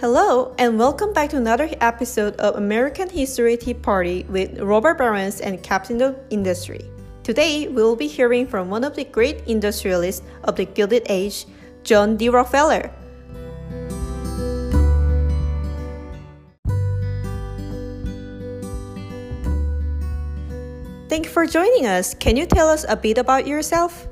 Hello, and welcome back to another episode of American History Tea Party with Robber Barons and Captain of Industry. Today, we will be hearing from one of the great industrialists of the Gilded Age, John D. Rockefeller. Thank you for joining us. Can you tell us a bit about yourself?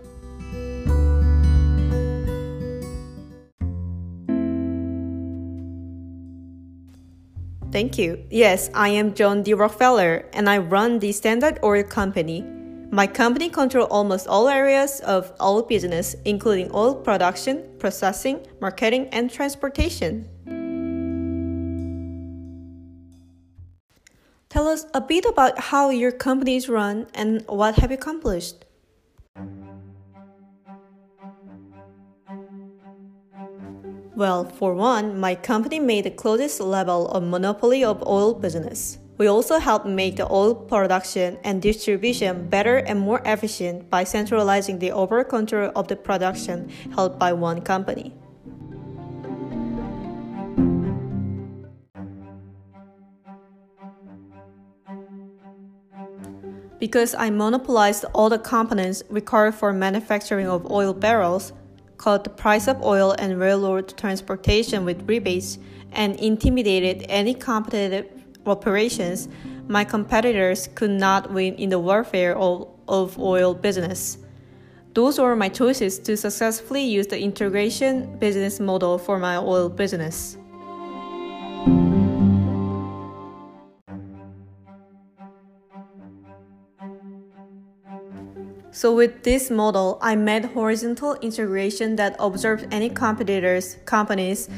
Thank you. Yes, I am John D. Rockefeller, and I run the Standard Oil Company. My company controls almost all areas of oil business, including oil production, processing, marketing, and transportation. Tell us a bit about how your company is run and what have you accomplished. Well, for one, my company made the closest level of monopoly of oil business. We also help make the oil production and distribution better and more efficient by centralizing the overall control of the production held by one company. Because I monopolized all the components required for manufacturing of oil barrels, cut the price of oil and railroad transportation with rebates, and intimidated any competitive operations, my competitors could not win in the warfare of, of oil business. Those were my choices to successfully use the integration business model for my oil business. So with this model, I made horizontal integration that observes any competitors, companies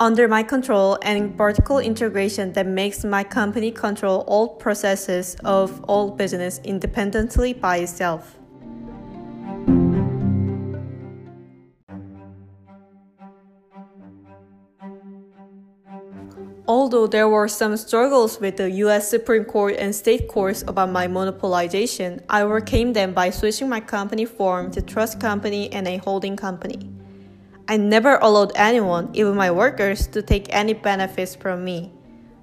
under my control and vertical integration that makes my company control all processes of all business independently by itself. Although there were some struggles with the US Supreme Court and state courts about my monopolization, I overcame them by switching my company form to trust company and a holding company. I never allowed anyone, even my workers, to take any benefits from me.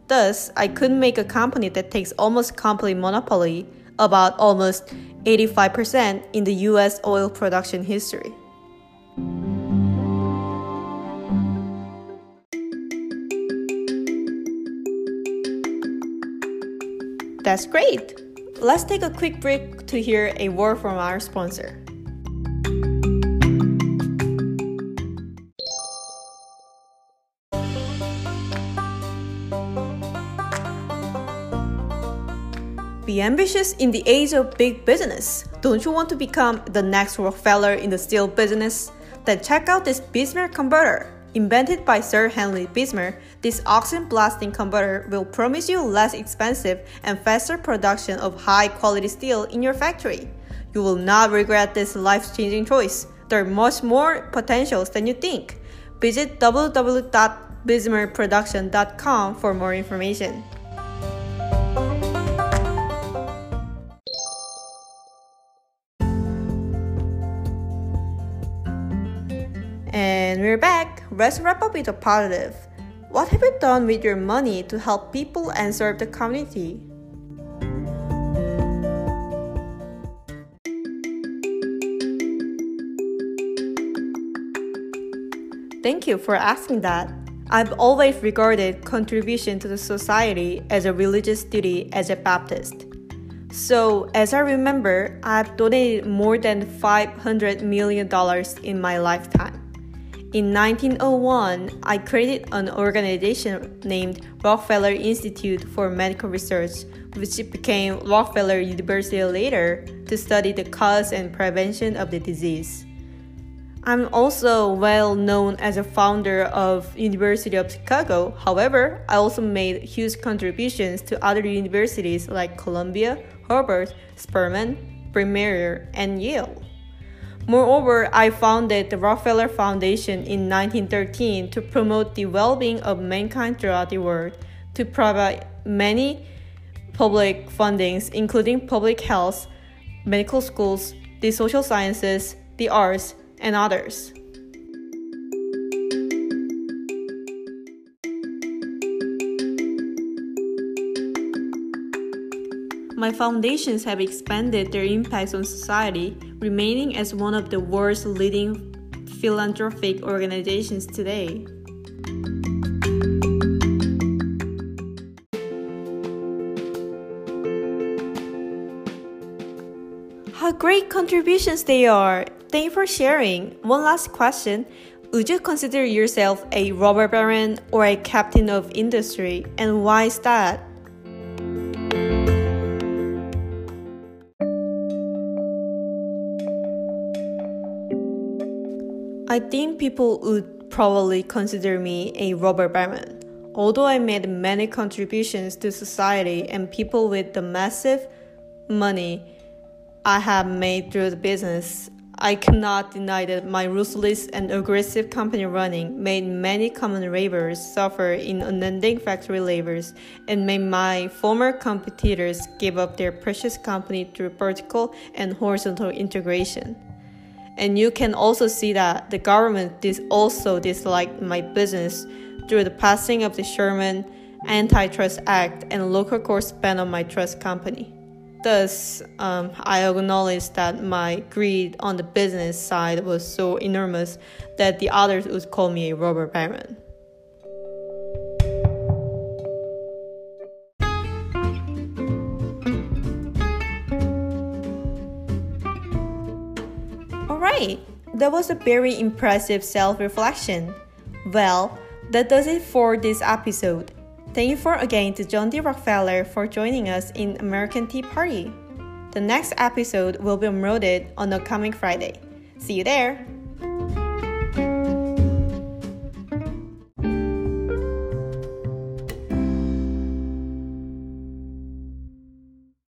Thus, I could make a company that takes almost complete monopoly, about almost 85% in the US oil production history. That's great! Let's take a quick break to hear a word from our sponsor. Be ambitious in the age of big business. Don't you want to become the next Rockefeller in the steel business? Then check out this Bessemer converter. Invented by Sir Henry Bessemer, this oxygen blasting converter will promise you less expensive and faster production of high quality steel in your factory. You will not regret this life changing choice. There are much more potentials than you think. Visit www.bessemerproduction.com for more information. And we're back. Let's wrap up with a positive. What have you done with your money to help people and serve the community? Thank you for asking that. I've always regarded contribution to the society as a religious duty as a Baptist. So, as I remember, I've donated more than $500 million in my lifetime. In 1901, I created an organization named Rockefeller Institute for Medical Research, which became Rockefeller University later to study the cause and prevention of the disease. I'm also well known as a founder of University of Chicago. However, I also made huge contributions to other universities like Columbia, Harvard, Spelman, Bryn and Yale. Moreover, I founded the Rockefeller Foundation in 1913 to promote the well being of mankind throughout the world, to provide many public fundings, including public health, medical schools, the social sciences, the arts, and others. My foundations have expanded their impacts on society remaining as one of the world's leading philanthropic organizations today. How great contributions they are! Thank you for sharing. One last question. Would you consider yourself a robber baron or a captain of industry, and why is that? I think people would probably consider me a robber baron. Although I made many contributions to society and people with the massive money I have made through the business, I cannot deny that my ruthless and aggressive company running made many common laborers suffer in unending factory labors and made my former competitors give up their precious company through vertical and horizontal integration. And you can also see that the government dis- also disliked my business through the passing of the Sherman Antitrust Act and local courts ban on my trust company. Thus, um, I acknowledge that my greed on the business side was so enormous that the others would call me a robber baron. Alright, that was a very impressive self reflection. Well, that does it for this episode. Thank you for again to John D. Rockefeller for joining us in American Tea Party. The next episode will be uploaded on the coming Friday. See you there!